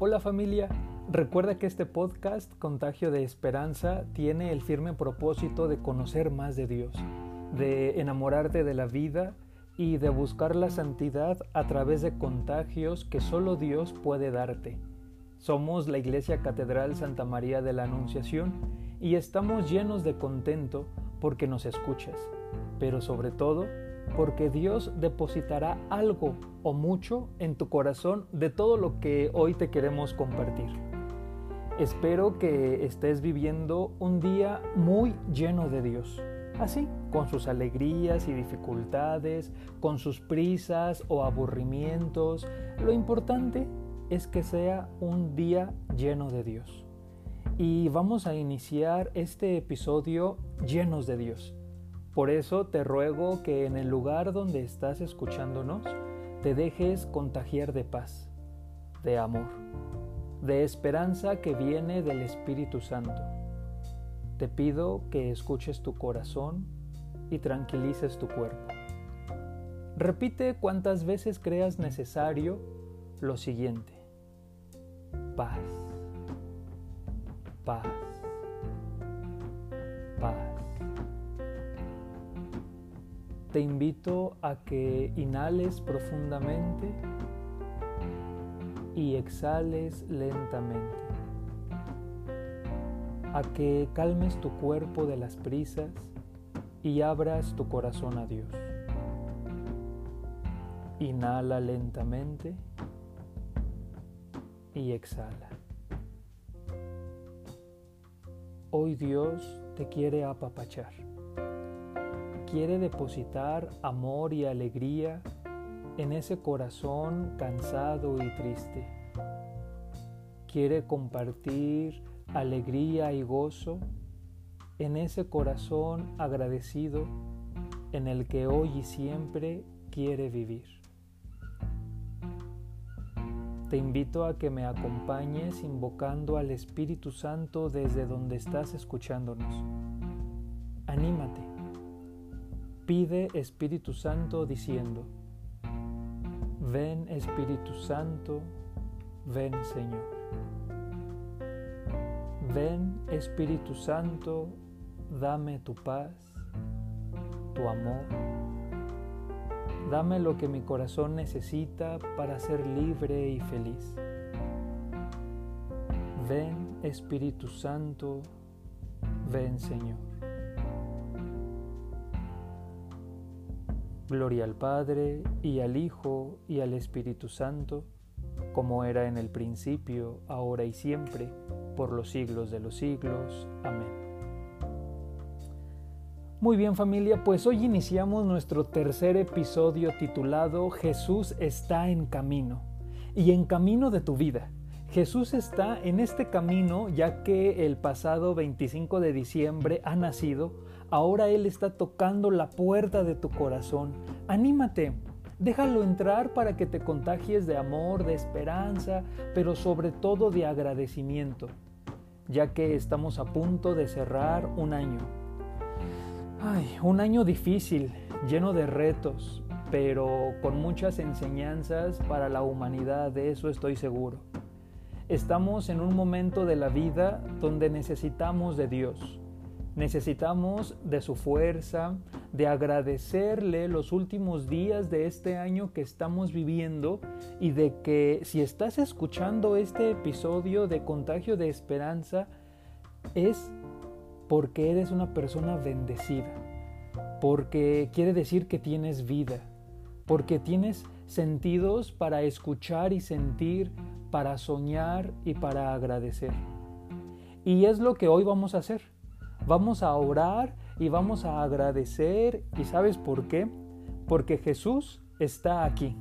Hola familia, recuerda que este podcast Contagio de Esperanza tiene el firme propósito de conocer más de Dios, de enamorarte de la vida y de buscar la santidad a través de contagios que solo Dios puede darte. Somos la Iglesia Catedral Santa María de la Anunciación y estamos llenos de contento porque nos escuchas, pero sobre todo porque Dios depositará algo o mucho en tu corazón de todo lo que hoy te queremos compartir. Espero que estés viviendo un día muy lleno de Dios, así, con sus alegrías y dificultades, con sus prisas o aburrimientos. Lo importante es que sea un día lleno de Dios. Y vamos a iniciar este episodio llenos de Dios. Por eso te ruego que en el lugar donde estás escuchándonos te dejes contagiar de paz, de amor, de esperanza que viene del Espíritu Santo. Te pido que escuches tu corazón y tranquilices tu cuerpo. Repite cuantas veces creas necesario lo siguiente. Paz, paz, paz te invito a que inhales profundamente y exhales lentamente, a que calmes tu cuerpo de las prisas y abras tu corazón a Dios. Inhala lentamente y exhala. Hoy Dios te quiere apapachar quiere depositar amor y alegría en ese corazón cansado y triste. Quiere compartir alegría y gozo en ese corazón agradecido en el que hoy y siempre quiere vivir. Te invito a que me acompañes invocando al Espíritu Santo desde donde estás escuchándonos. Anímate Pide Espíritu Santo diciendo, ven Espíritu Santo, ven Señor. Ven Espíritu Santo, dame tu paz, tu amor. Dame lo que mi corazón necesita para ser libre y feliz. Ven Espíritu Santo, ven Señor. Gloria al Padre, y al Hijo, y al Espíritu Santo, como era en el principio, ahora y siempre, por los siglos de los siglos. Amén. Muy bien familia, pues hoy iniciamos nuestro tercer episodio titulado Jesús está en camino y en camino de tu vida. Jesús está en este camino ya que el pasado 25 de diciembre ha nacido Ahora Él está tocando la puerta de tu corazón. Anímate, déjalo entrar para que te contagies de amor, de esperanza, pero sobre todo de agradecimiento, ya que estamos a punto de cerrar un año. Ay, un año difícil, lleno de retos, pero con muchas enseñanzas para la humanidad, de eso estoy seguro. Estamos en un momento de la vida donde necesitamos de Dios Necesitamos de su fuerza, de agradecerle los últimos días de este año que estamos viviendo y de que si estás escuchando este episodio de Contagio de Esperanza es porque eres una persona bendecida, porque quiere decir que tienes vida, porque tienes sentidos para escuchar y sentir, para soñar y para agradecer. Y es lo que hoy vamos a hacer. Vamos a orar y vamos a agradecer. ¿Y sabes por qué? Porque Jesús está aquí.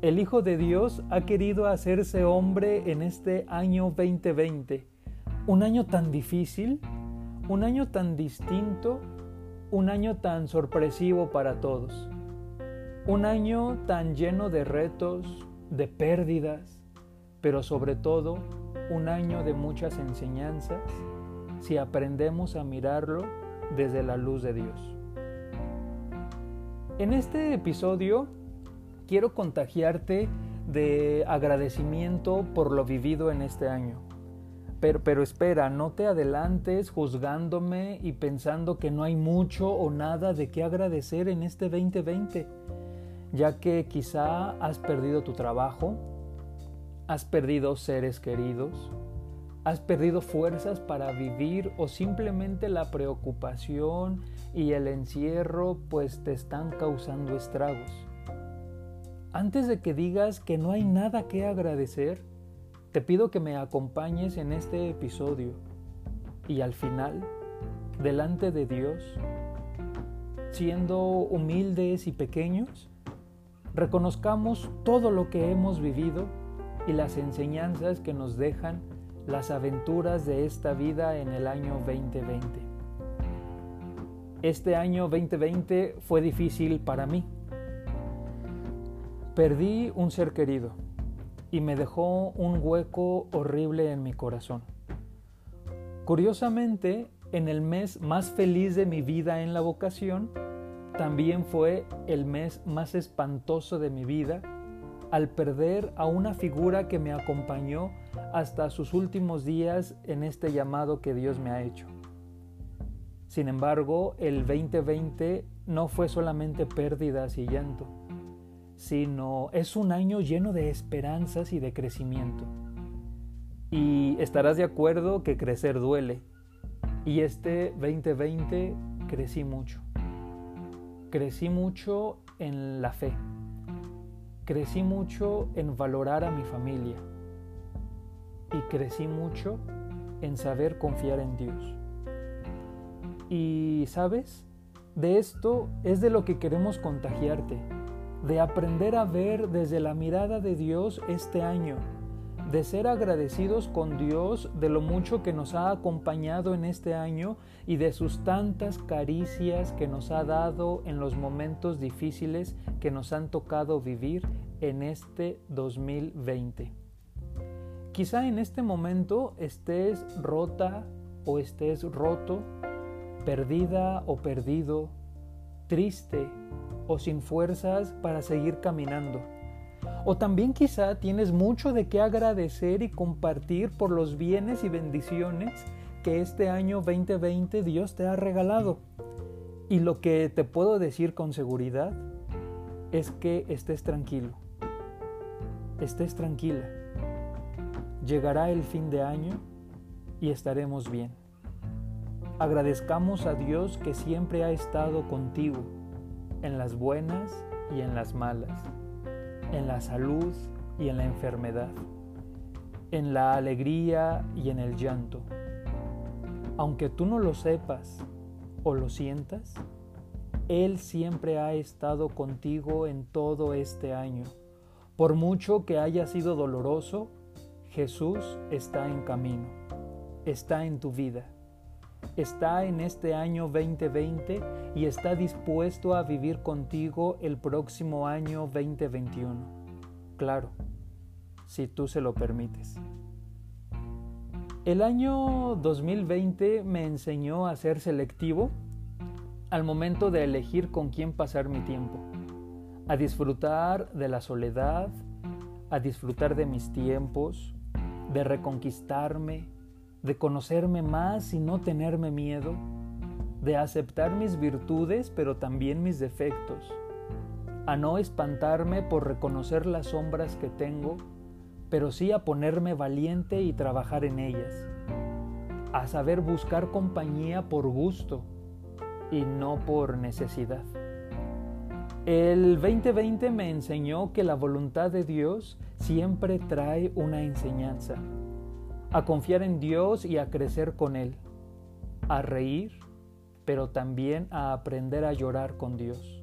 El Hijo de Dios ha querido hacerse hombre en este año 2020. Un año tan difícil, un año tan distinto, un año tan sorpresivo para todos. Un año tan lleno de retos, de pérdidas, pero sobre todo un año de muchas enseñanzas si aprendemos a mirarlo desde la luz de Dios. En este episodio quiero contagiarte de agradecimiento por lo vivido en este año. Pero, pero, espera, no te adelantes juzgándome y pensando que no hay mucho o nada de qué agradecer en este 2020, ya que quizá has perdido tu trabajo, has perdido seres queridos, has perdido fuerzas para vivir o simplemente la preocupación y el encierro pues te están causando estragos. Antes de que digas que no hay nada que agradecer, te pido que me acompañes en este episodio y al final, delante de Dios, siendo humildes y pequeños, reconozcamos todo lo que hemos vivido y las enseñanzas que nos dejan las aventuras de esta vida en el año 2020. Este año 2020 fue difícil para mí. Perdí un ser querido y me dejó un hueco horrible en mi corazón. Curiosamente, en el mes más feliz de mi vida en la vocación, también fue el mes más espantoso de mi vida al perder a una figura que me acompañó hasta sus últimos días en este llamado que Dios me ha hecho. Sin embargo, el 2020 no fue solamente pérdidas y llanto, sino es un año lleno de esperanzas y de crecimiento. Y estarás de acuerdo que crecer duele. Y este 2020 crecí mucho. Crecí mucho en la fe. Crecí mucho en valorar a mi familia y crecí mucho en saber confiar en Dios. Y sabes, de esto es de lo que queremos contagiarte, de aprender a ver desde la mirada de Dios este año, de ser agradecidos con Dios de lo mucho que nos ha acompañado en este año y de sus tantas caricias que nos ha dado en los momentos difíciles que nos han tocado vivir en este 2020. Quizá en este momento estés rota o estés roto, perdida o perdido, triste o sin fuerzas para seguir caminando. O también quizá tienes mucho de qué agradecer y compartir por los bienes y bendiciones que este año 2020 Dios te ha regalado. Y lo que te puedo decir con seguridad es que estés tranquilo, estés tranquila Llegará el fin de año y estaremos bien. Agradezcamos a Dios que siempre ha estado contigo, en las buenas y en las malas, en la salud y en la enfermedad, en la alegría y en el llanto. Aunque tú no lo sepas o lo sientas, Él siempre ha estado contigo en todo este año. Por mucho que haya sido doloroso, Jesús está en camino, está en tu vida, está en este año 2020 y está dispuesto a vivir contigo el próximo año 2021. Claro, si tú se lo permites. El año 2020 me enseñó a ser selectivo al momento de elegir con quién pasar mi tiempo, a disfrutar de la soledad, a disfrutar de mis tiempos, de reconquistarme, de conocerme más y no tenerme miedo, de aceptar mis virtudes pero también mis defectos, a no espantarme por reconocer las sombras que tengo, pero sí a ponerme valiente y trabajar en ellas, a saber buscar compañía por gusto y no por necesidad. El 2020 me enseñó que la voluntad de Dios siempre trae una enseñanza, a confiar en Dios y a crecer con Él, a reír, pero también a aprender a llorar con Dios,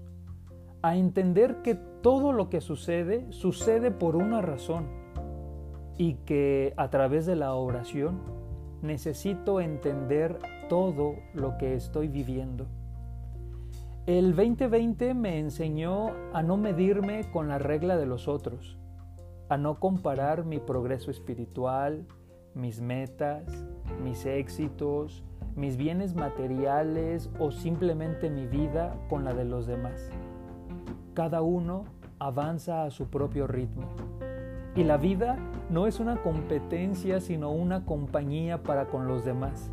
a entender que todo lo que sucede sucede por una razón. Y que a través de la oración necesito entender todo lo que estoy viviendo el 2020 me enseñó a no medirme con la regla de los otros, a no comparar mi progreso espiritual, mis metas, mis éxitos, mis bienes materiales o simplemente mi vida con la de los demás. Cada uno avanza a su propio ritmo Y la vida no es una competencia, sino una compañía para con los demás.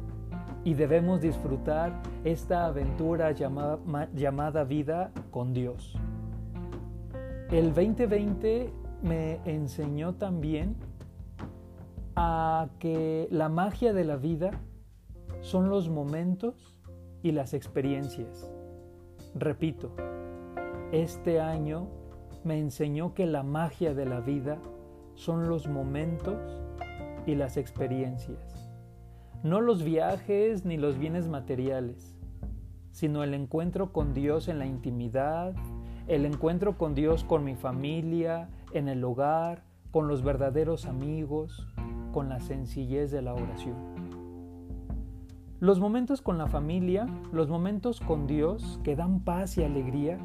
Y debemos disfrutar esta aventura llamada, llamada vida con Dios. El 2020 me enseñó también a que la magia de la vida son los momentos y las experiencias. Repito, este año me enseñó que la magia de la vida son los momentos y las experiencias. No los viajes ni los bienes materiales, sino el encuentro con Dios en la intimidad, el encuentro con Dios con mi familia, en el hogar, con los verdaderos amigos, con la sencillez de la oración. Los momentos con la familia, los momentos con Dios que dan paz y alegría,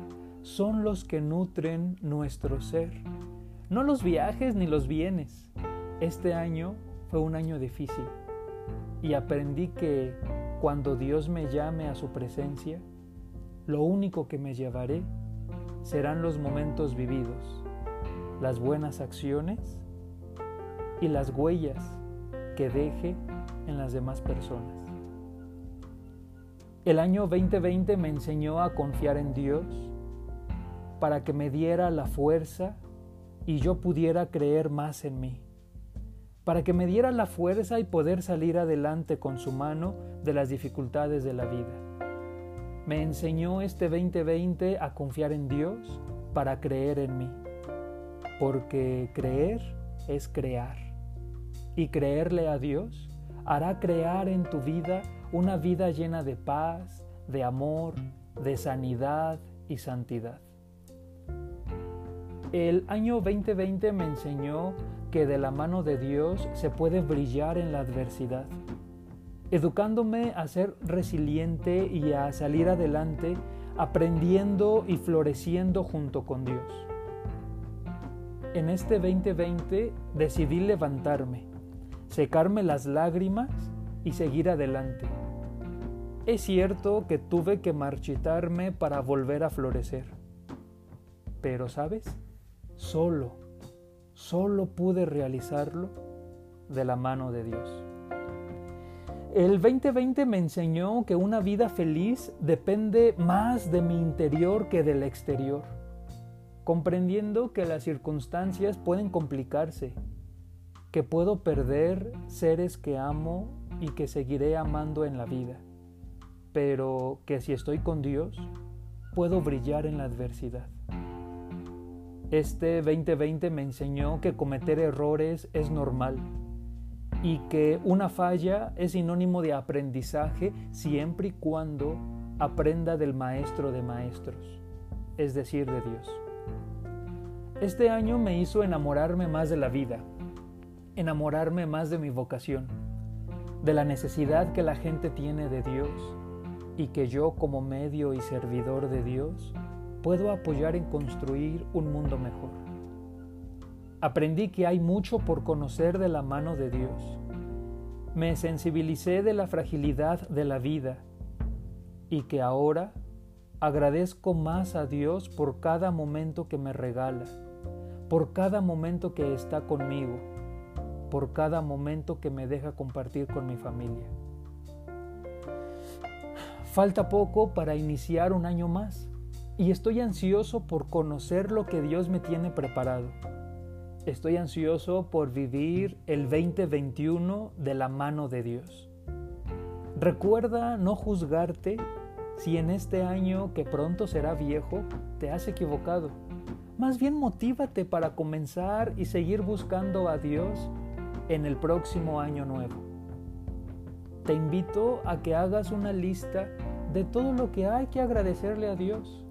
son los que nutren nuestro ser. No los viajes ni los bienes. Este año fue un año difícil y aprendí que cuando Dios me llame a su presencia, lo único que me llevaré serán los momentos vividos, las buenas acciones y las huellas que deje en las demás personas. El año 2020 me enseñó a confiar en Dios para que me diera la fuerza y yo pudiera creer más en mí, para que me diera la fuerza y poder salir adelante con su mano de las dificultades de la vida. Me enseñó este 2020 a confiar en Dios para creer en mí, porque creer es crear y creerle a Dios hará crear en tu vida una vida llena de paz, de amor, de sanidad y santidad. El año 2020 me enseñó que de la mano de Dios se puede brillar en la adversidad, educándome a ser resiliente y a salir adelante, aprendiendo y floreciendo junto con Dios. En este 2020 decidí levantarme, secarme las lágrimas y seguir adelante. Es cierto que tuve que marchitarme para volver a florecer, pero ¿sabes? Solo, solo pude realizarlo de la mano de Dios. El 2020 me enseñó que una vida feliz depende más de mi interior que del exterior, comprendiendo que las circunstancias pueden complicarse, que puedo perder seres que amo y que seguiré amando en la vida, pero que si estoy con Dios, puedo brillar en la adversidad. Este 2020 me enseñó que cometer errores es normal y que una falla es sinónimo de aprendizaje siempre y cuando aprenda del maestro de maestros, es decir, de Dios. Este año me hizo enamorarme más de la vida, enamorarme más de mi vocación, de la necesidad que la gente tiene de Dios y que yo como medio y servidor de Dios puedo apoyar en construir un mundo mejor. Aprendí que hay mucho por conocer de la mano de Dios. Me sensibilicé de la fragilidad de la vida y que ahora agradezco más a Dios por cada momento que me regala, por cada momento que está conmigo, por cada momento que me deja compartir con mi familia. Falta poco para iniciar un año más y estoy ansioso por conocer lo que Dios me tiene preparado. Estoy ansioso por vivir el 2021 de la mano de Dios. Recuerda no juzgarte si en este año que pronto será viejo te has equivocado. Más bien motívate para comenzar y seguir buscando a Dios en el próximo año nuevo. Te invito a que hagas una lista de todo lo que hay que agradecerle a Dios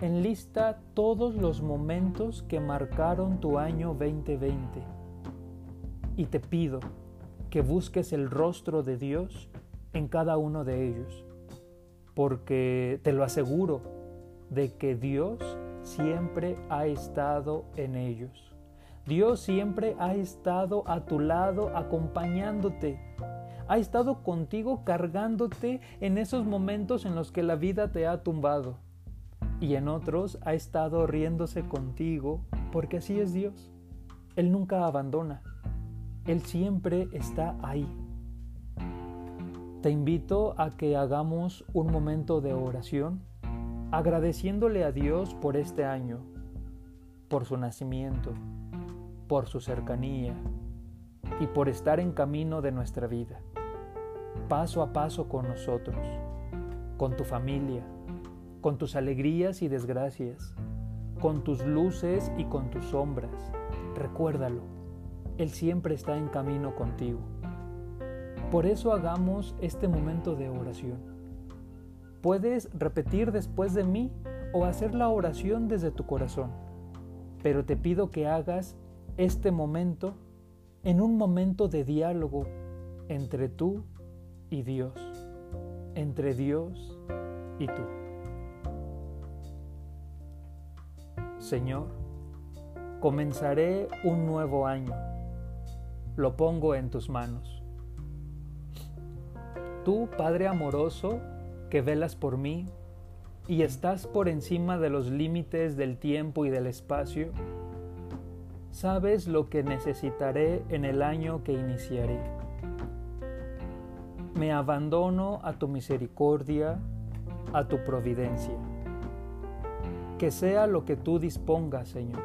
enlista todos los momentos que marcaron tu año 2020 y te pido que busques el rostro de Dios en cada uno de ellos, porque te lo aseguro de que Dios siempre ha estado en ellos. Dios siempre ha estado a tu lado acompañándote. Ha estado contigo cargándote en esos momentos en los que la vida te ha tumbado y en otros ha estado riéndose contigo porque así es Dios. Él nunca abandona. Él siempre está ahí. Te invito a que hagamos un momento de oración agradeciéndole a Dios por este año, por su nacimiento, por su cercanía y por estar en camino de nuestra vida, paso a paso con nosotros, con tu familia, con tus alegrías y desgracias, con tus luces y con tus sombras. Recuérdalo, Él siempre está en camino contigo. Por eso hagamos este momento de oración. Puedes repetir después de mí o hacer la oración desde tu corazón, pero te pido que hagas este momento en un momento de diálogo entre tú y Dios, entre Dios y tú. Señor, comenzaré un nuevo año. Lo pongo en tus manos. Tú, Padre amoroso, que velas por mí y estás por encima de los límites del tiempo y del espacio, sabes lo que necesitaré en el año que iniciaré. Me abandono a tu misericordia, a tu providencia. Que sea lo que tú dispongas, Señor.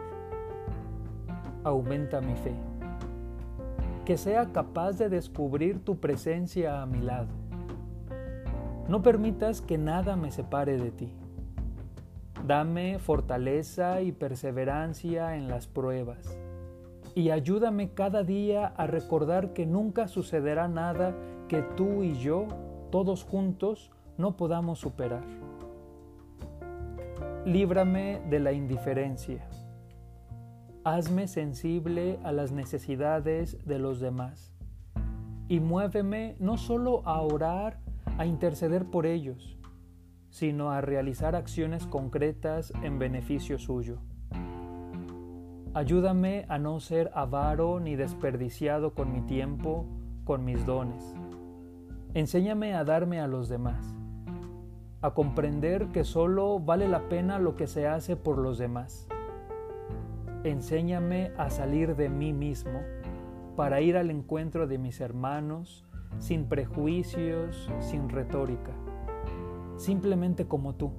Aumenta mi fe. Que sea capaz de descubrir tu presencia a mi lado. No permitas que nada me separe de ti. Dame fortaleza y perseverancia en las pruebas. Y ayúdame cada día a recordar que nunca sucederá nada que tú y yo, todos juntos, no podamos superar líbrame de la indiferencia. Hazme sensible a las necesidades de los demás y muéveme no solo a orar, a interceder por ellos, sino a realizar acciones concretas en beneficio suyo. Ayúdame a no ser avaro ni desperdiciado con mi tiempo, con mis dones. Enséñame a darme a los demás a comprender que solo vale la pena lo que se hace por los demás. Enséñame a salir de mí mismo para ir al encuentro de mis hermanos sin prejuicios, sin retórica, simplemente como tú,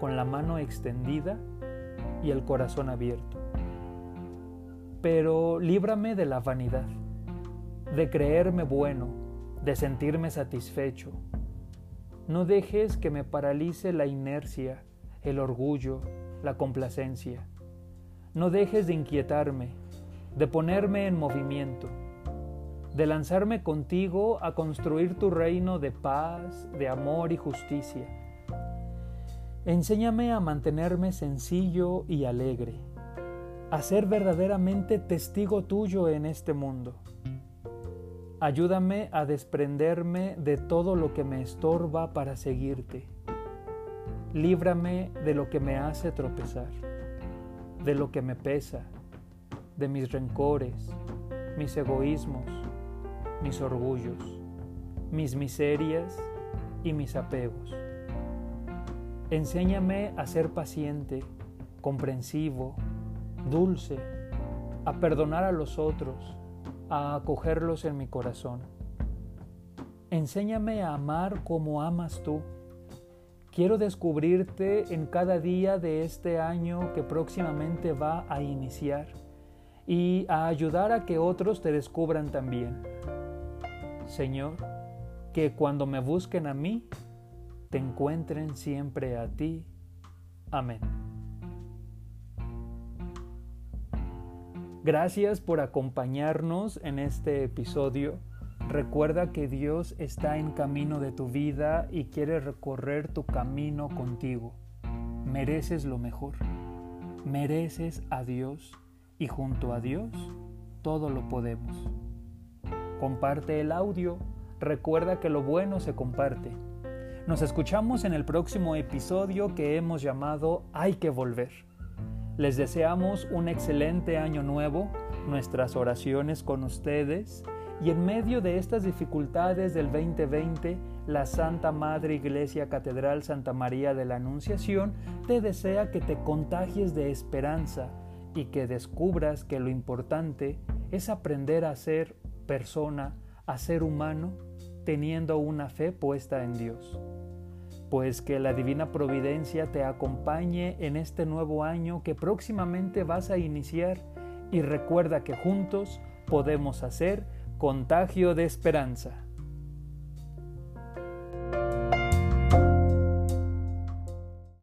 con la mano extendida y el corazón abierto. Pero líbrame de la vanidad, de creerme bueno, de sentirme satisfecho, no dejes que me paralice la inercia, el orgullo, la complacencia. No dejes de inquietarme, de ponerme en movimiento, de lanzarme contigo a construir tu reino de paz, de amor y justicia. Enséñame a mantenerme sencillo y alegre, a ser verdaderamente testigo tuyo en este mundo. Ayúdame a desprenderme de todo lo que me estorba para seguirte. Líbrame de lo que me hace tropezar, de lo que me pesa, de mis rencores, mis egoísmos, mis orgullos, mis miserias y mis apegos. Enséñame a ser paciente, comprensivo, dulce, a perdonar a los otros, a acogerlos en mi corazón. Enséñame a amar como amas tú. Quiero descubrirte en cada día de este año que próximamente va a iniciar y a ayudar a que otros te descubran también. Señor, que cuando me busquen a mí, te encuentren siempre a ti. Amén. Gracias por acompañarnos en este episodio. Recuerda que Dios está en camino de tu vida y quiere recorrer tu camino contigo. Mereces lo mejor. Mereces a Dios y junto a Dios todo lo podemos. Comparte el audio. Recuerda que lo bueno se comparte. Nos escuchamos en el próximo episodio que hemos llamado Hay que volver. Les deseamos un excelente año nuevo, nuestras oraciones con ustedes y en medio de estas dificultades del 2020, la Santa Madre Iglesia Catedral Santa María de la Anunciación te desea que te contagies de esperanza y que descubras que lo importante es aprender a ser persona, a ser humano, teniendo una fe puesta en Dios. Pues que la divina providencia te acompañe en este nuevo año que próximamente vas a iniciar y recuerda que juntos podemos hacer contagio de esperanza.